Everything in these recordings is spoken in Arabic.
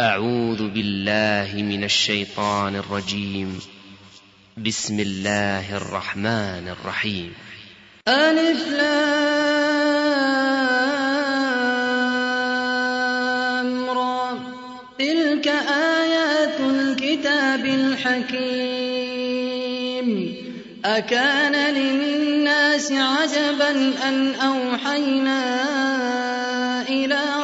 أعوذ بالله من الشيطان الرجيم. بسم الله الرحمن الرحيم. ألف لام را. تلك آيات الكتاب الحكيم. أكان للناس عجبا أن أوحينا إلى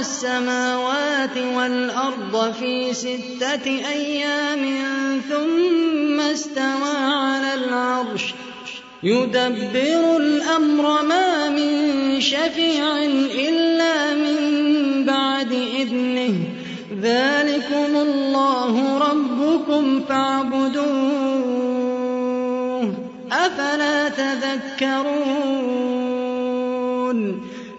السماوات والأرض في ستة أيام ثم استوى على العرش. يدبر الأمر ما من شفيع إلا من بعد إذنه. ذلكم الله ربكم فاعبدوه. أفلا تذكرون؟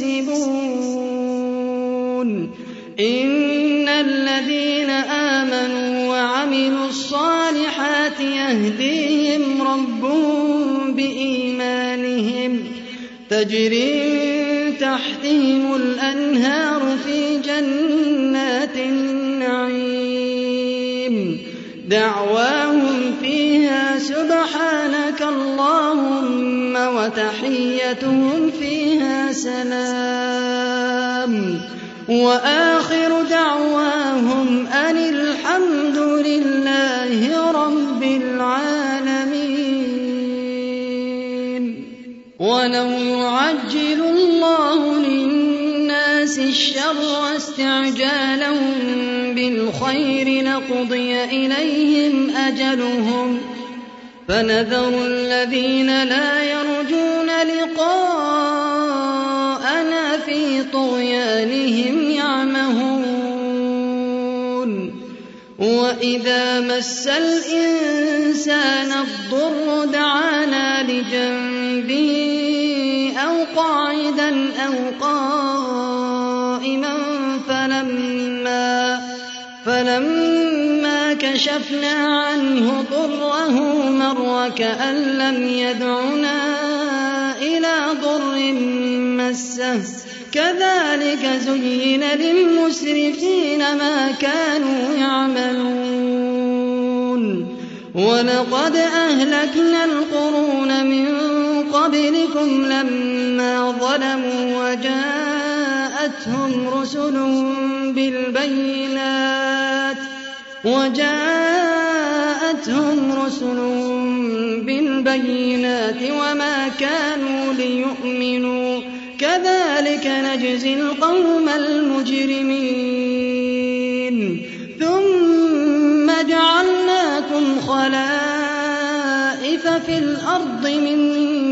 يكسبون. إن الذين آمنوا وعملوا الصالحات يهديهم ربهم بإيمانهم. تجري تحتهم الأنهار في جنات النعيم. دعواهم فيها سبحانك اللهم وتحيتهم فيها سلام. وآخر دعواهم أن الحمد لله رب العالمين. ولو يعجل الله للناس الشر استعجالهم بالخير لقضي إليهم أجلهم. فنذر الذين لا يرجون طغيانهم يعمهون. وإذا مس الإنسان الضر دعانا لجنبه أو قاعدا أو قائما فلما فلما كشفنا عنه ضره مر كأن لم يدعنا إلى ضر مسه كذلك زين للمسرفين ما كانوا يعملون. ولقد أهلكنا القرون قبلكم لما ظلموا وجاءتهم رسلهم بالبينات وجاءتهم رسلهم بالبينات وما كانوا ليؤمنوا. كذلك نجزي القوم المجرمين. ثم جعلناكم خلائف في الأرض من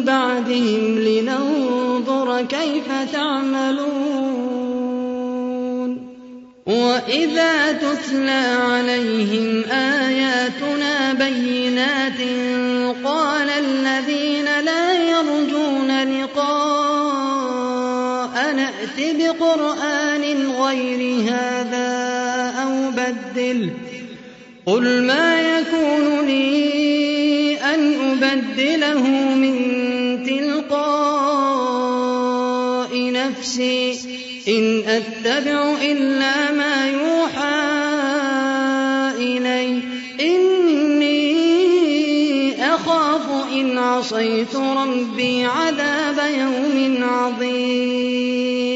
بعدهم لننظر كيف تعملون. وإذا تتلى عليهم آياتنا بينات قال الذين لا يرجون لقاء بقرآن غير هذا أو بدله قل ما يكون لي أن أبدله من تلقاء نفسي. إن أتبع إلا ما يوحى إلي. إني أخاف إن عصيت ربي عذاب يوم عظيم.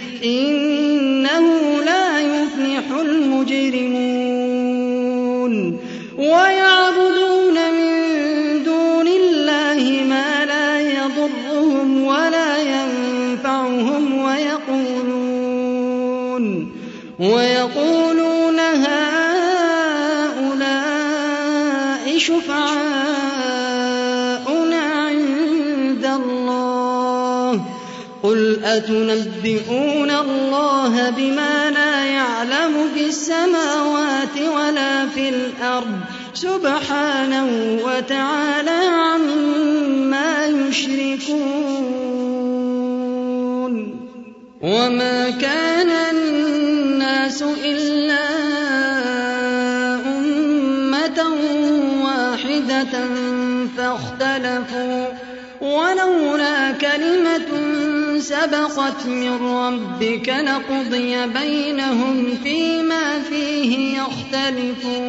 إنه لا يفلح المجرمون. ويعبدون من دون الله ما لا يضرهم ولا ينفعهم ويقولون. ويقولون هؤلاء شفعاؤنا عند الله. قل أتنبئون الله بما لا يعلم في السماوات ولا في الأرض سبحانه وتعالى عما يشركون. وما كان الناس إلا أمة واحدة فاختلفوا ولولا كلمة سبقت من ربك لقضي بينهم فيما فيه يختلفون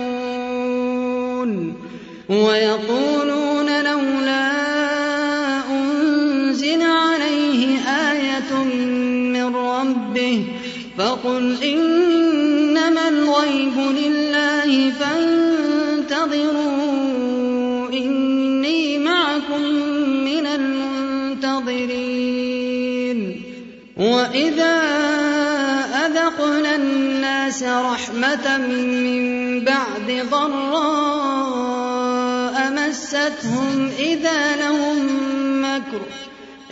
ويقولون لولا أنزل عليه آية من ربه فقل إنما الغيب لله فانتظروا إني معكم من المنتظرين وإذا أذقنا الناس رحمة من بعد ضراء مستهم إذا لهم مكر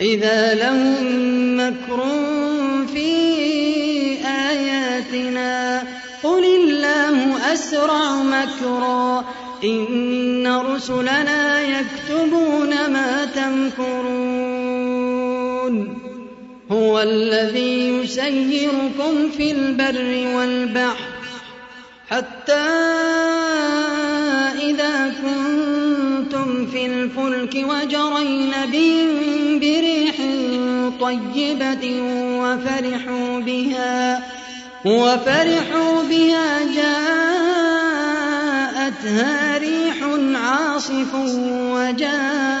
إذا لهم مكر في آياتنا قل الله أسرع مكرا إن رسلنا يكتبون ما تمكرون هو الذي يسيركم في البر والبحر حتى إذا كنتم في الفلك وجرين بهم بريح طيبة وفرحوا بها وفرحوا بها جاءتها ريح عاصف وجاءهم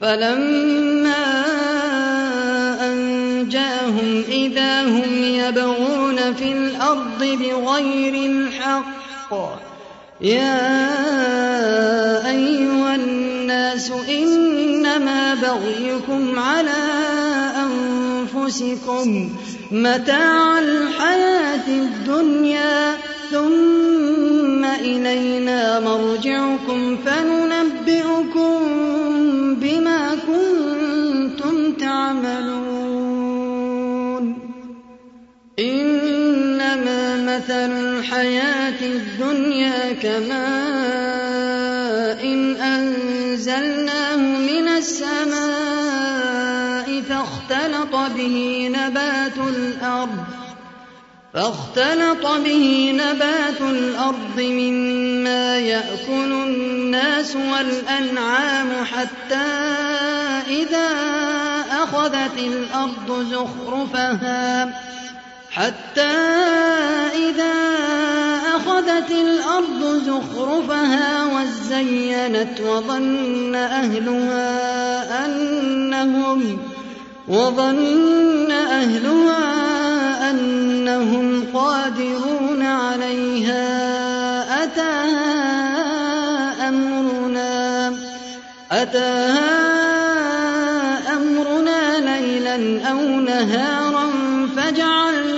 فلما أنجاهم إذا هم يبغون في الأرض بغير الحق يا أيها الناس إن بغيكم على أنفسكم متاع الحياة الدنيا ثم إلينا مرجعكم فننبئكم مثل الحياة الدنيا كماء إن أنزلناه من السماء فاختلط به نبات الأرض فاختلط به نبات الأرض مما يأكل الناس والأنعام حتى إذا أخذت الأرض زخرفها حتى إذا أخذت الأرض زخرفها وزينت وظن أهلها أنهم وظن أهلها أنهم قادرون عليها أتاها أمرنا أتاها أمرنا ليلا أو نهارا فجعلناها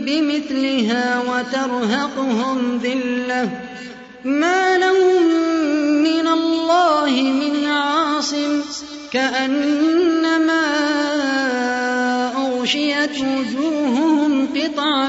بمثلها وترهقهم ذلة. ما لهم من الله من عاصم كأنما أغشيت وجوههم قطعا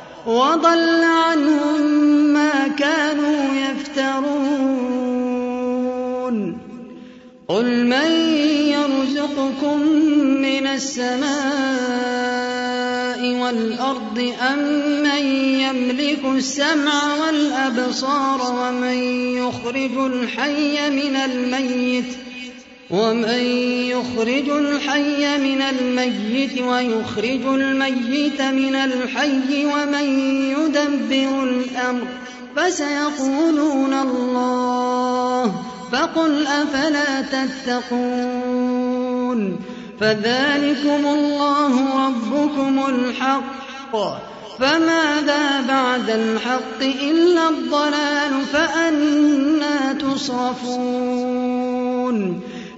وضل عنهم ما كانوا يفترون. قل من يرزقكم من السماء والأرض أم من يملك السمع والأبصار ومن يخرج الحي من الميت ومن يخرج الحي من الميت ويخرج الميت من الحي ومن يدبر الأمر فسيقولون الله فقل أفلا تتقون فذلكم الله ربكم الحق فماذا بعد الحق إلا الضلال فأنا تصرفون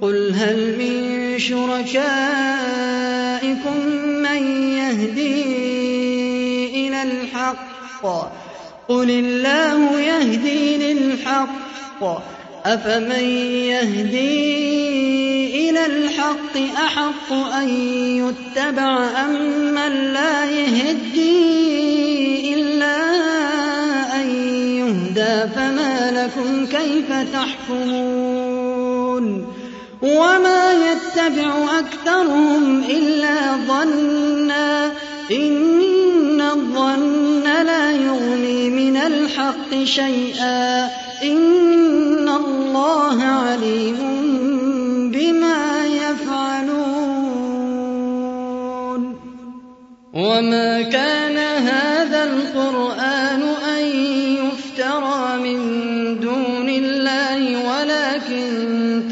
قل هل من شركائكم من يهدي إلى الحق قل الله يهدي للحق أفمن يهدي إلى الحق أحق أن يتبع أم من لا يهدي إلا أن يهدى فما لكم كيف تحكمون وما يتبع أكثرهم إلا ظنا إن الظن لا يغني من الحق شيئا إن الله عليم بما يفعلون وما كان هذا القرآن أن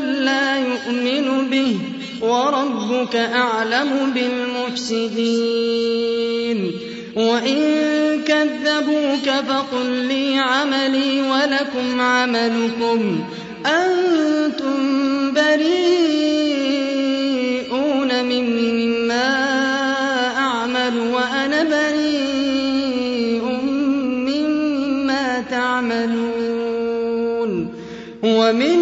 من لا يؤمن به وربك أعلم بالمفسدين. وإن كذبوك فقل لي عملي ولكم عملكم. أنتم بريئون مما أعمل وأنا بريء مما تعملون. ومنهم من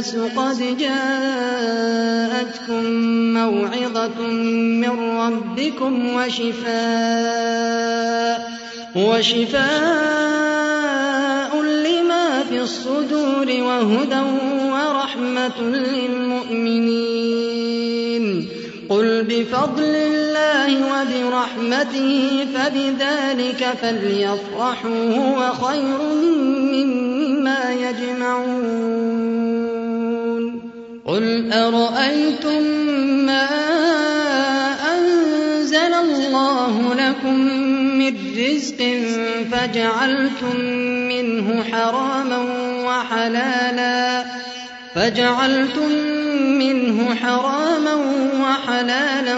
الناس قد جاءتكم موعظة من ربكم وشفاء وشفاء لما في الصدور وهدى ورحمة للمؤمنين. قل بفضل الله وبرحمته فبذلك فليفرحوا هو خير مما يجمعون. قل أرأيتم ما أنزل الله لكم من رزق فجعلتم منه حراما وحلالا فجعلتم منه حراما وحلالا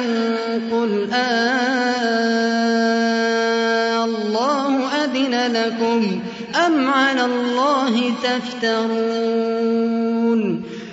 قل آه الله أذن لكم أم على الله تفترون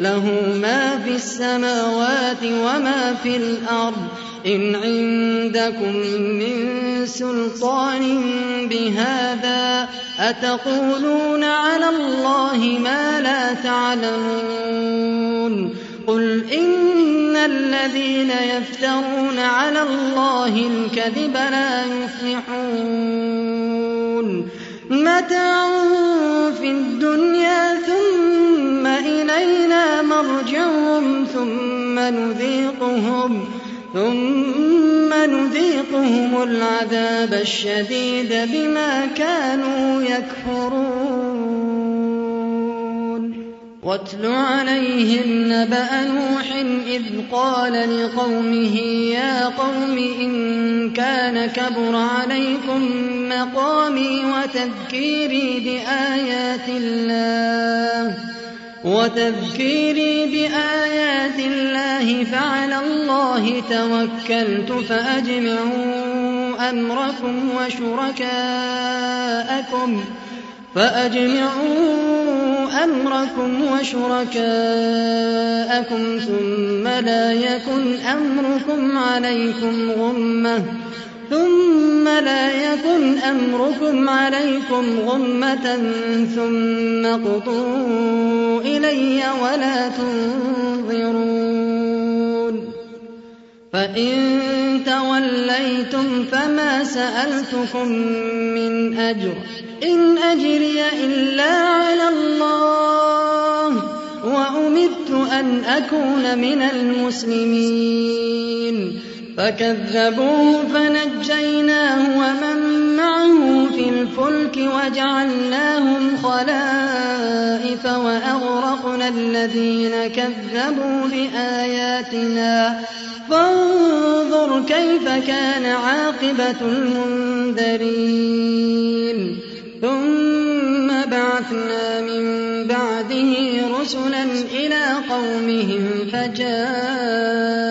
له ما في السماوات وما في الأرض. إن عندكم من سلطان بهذا أتقولون على الله ما لا تعلمون. قل إن الذين يفترون على الله الكذب لا يفلحون. متاع في الدنيا ثم إلينا مرجعهم ثم نذيقهم ثم نذيقهم العذاب الشديد بما كانوا يكفرون. واتل عليهم نبأ نوح إذ قال لقومه يا قوم إن كان كبر عليكم مقامي وتذكيري بآيات الله وتذكيري بآيات الله فعلى الله توكلت فأجمعوا أمركم وشركاءكم فأجمعوا أمركم وشركاءكم ثم لا يكن أمركم عليكم غمة ثم لا يكن أمركم عليكم غمة ثم اقضوا إلي ولا تنظرون. فإن توليتم فما سألتكم من أجر. إن أجري إلا على الله وأمدت أن أكون من المسلمين. فكذبوه فنجيناه ومن معه في الفلك وجعلناهم خلائف وأغرقنا الذين كذبوا بآياتنا. فانظر كيف كان عاقبة المنذرين. ثم بعثنا من بعده رسلا إلى قومهم فجاءوهم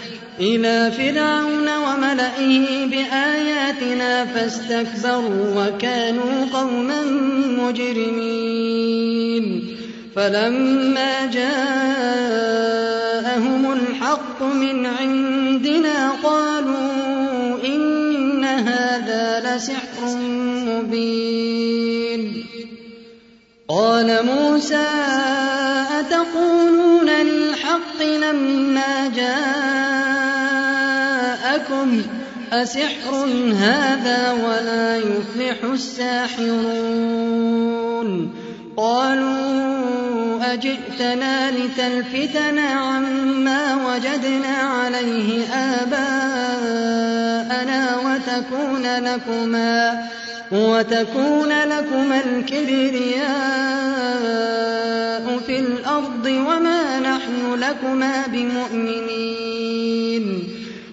إلى فرعون وملئه بآياتنا فاستكبروا وكانوا قوما مجرمين. فلما جاءهم الحق من عندنا قالوا إن هذا لسحر مبين. قال موسى أتقولون للحق لما جاءكم أسحر هذا ولا يفلح الساحرون. قالوا أجئتنا لتلفتنا عما وجدنا عليه آباءنا وتكون لكما وتكون لكما الكبرياء في الأرض وما نحن لكما بمؤمنين.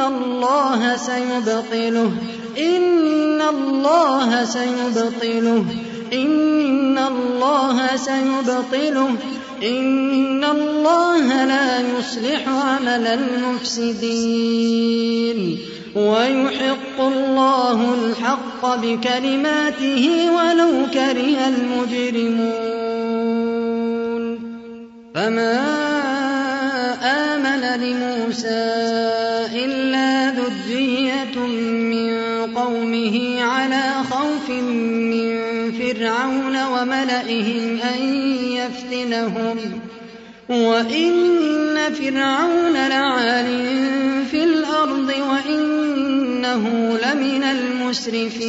الله سيبطله. إن الله سيبطله. إن الله سيبطله. إن الله لا يصلح عمل المفسدين. ويحق الله الحق بكلماته ولو كره المجرمون. فما آمن لموسى قومه على خوف من فرعون وملئهم أن يفتنهم وإن فرعون لعال في الأرض وإنه لمن المسرفين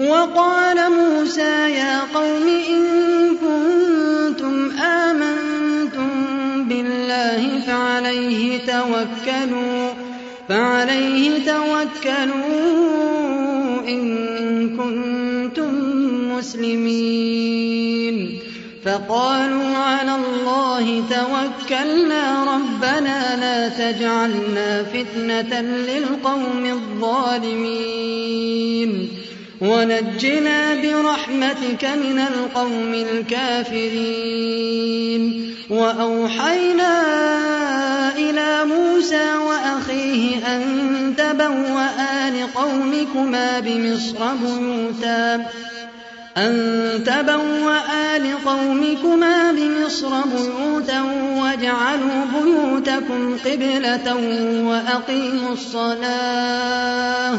وقال موسى يا قوم إن كنتم آمنتم بالله فعليه توكلوا فعليه توكلوا إن كنتم مسلمين. فقالوا على الله توكلنا ربنا لا تجعلنا فتنة للقوم الظالمين. ونجنا برحمتك من القوم الكافرين. وأوحينا إلى موسى وأخيه أن تبوأ لقومكما بمصر بيوتا. أن تبوأ لقومكما بمصر بيوتا واجعلوا بيوتكم قبلة وأقيموا الصلاة.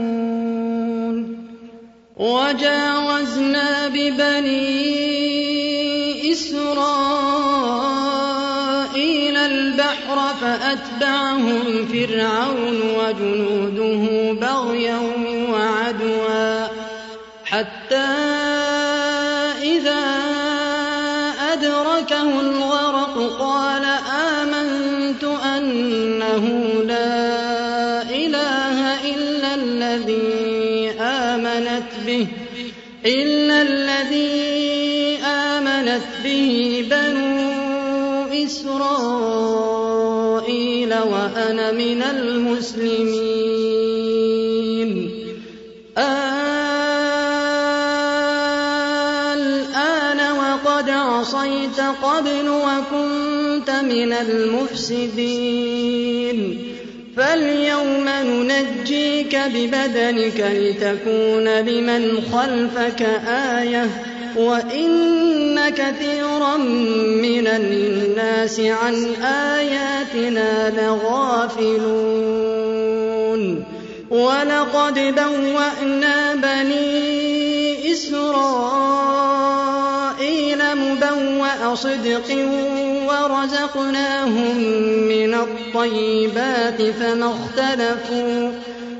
وجاوزنا ببني إسرائيل البحر فأتبعهم فرعون وجنوده بغيا وعدوا حتى إسرائيل وأنا من المسلمين. الآن وقد عصيت قبل وكنت من المفسدين. فاليوم ننجيك ببدنك لتكون لمن خلفك آية. وإن كثيرا من الناس عن آياتنا لغافلون ولقد بوأنا بني إسرائيل مبوأ صدق ورزقناهم من الطيبات فما اختلفوا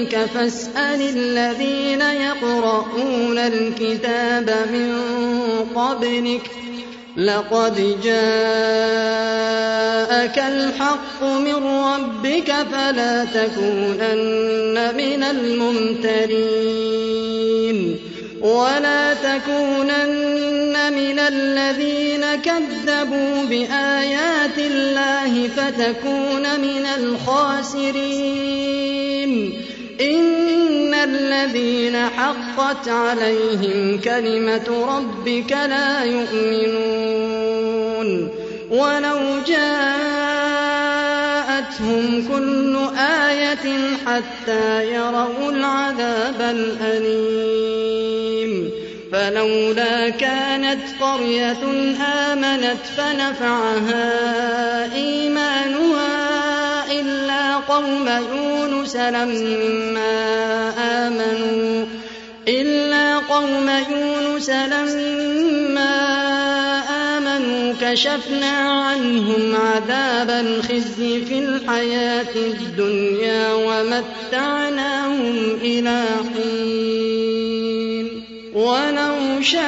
إليك فاسأل الذين يقرؤون الكتاب من قبلك لقد جاءك الحق من ربك فلا تكونن من الممترين ولا تكونن من الذين كذبوا بآيات الله فتكون من الخاسرين إن الذين حقت عليهم كلمة ربك لا يؤمنون ولو جاءتهم كل آية حتى يروا العذاب الأليم فلولا كانت قرية آمنت فنفعها إيمانها قوم يونس لما آمنوا إلا قوم يونس لما كشفنا عنهم عذاب الخزي في الحياة الدنيا ومتعناهم إلى حين. ولو شاء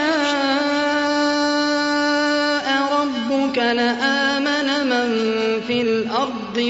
ربك لآمن من في الأرض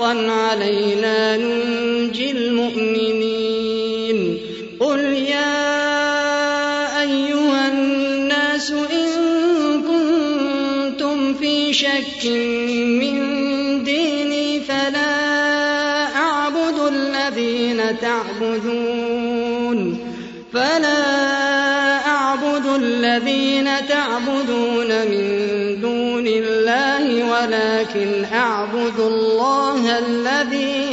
حقا علينا ننجي المؤمنين. قل يا أيها الناس إن كنتم في شك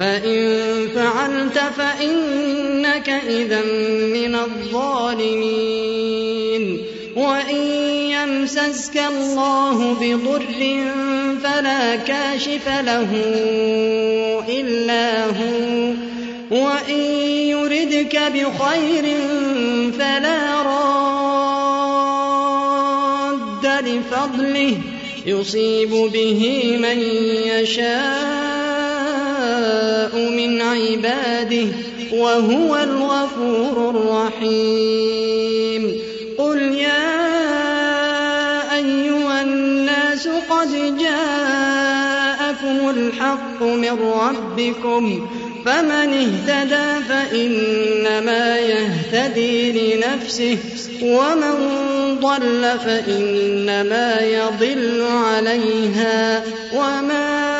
فإن فعلت فإنك إذا من الظالمين. وإن يمسسك الله بضر فلا كاشف له إلا هو. وإن يردك بخير فلا راد لفضله. يصيب به من من عباده وهو الغفور الرحيم. قل يا أيها الناس قد جاءكم الحق من ربكم فمن اهتدى فإنما يهتدي لنفسه ومن ضل فإنما يضل عليها وما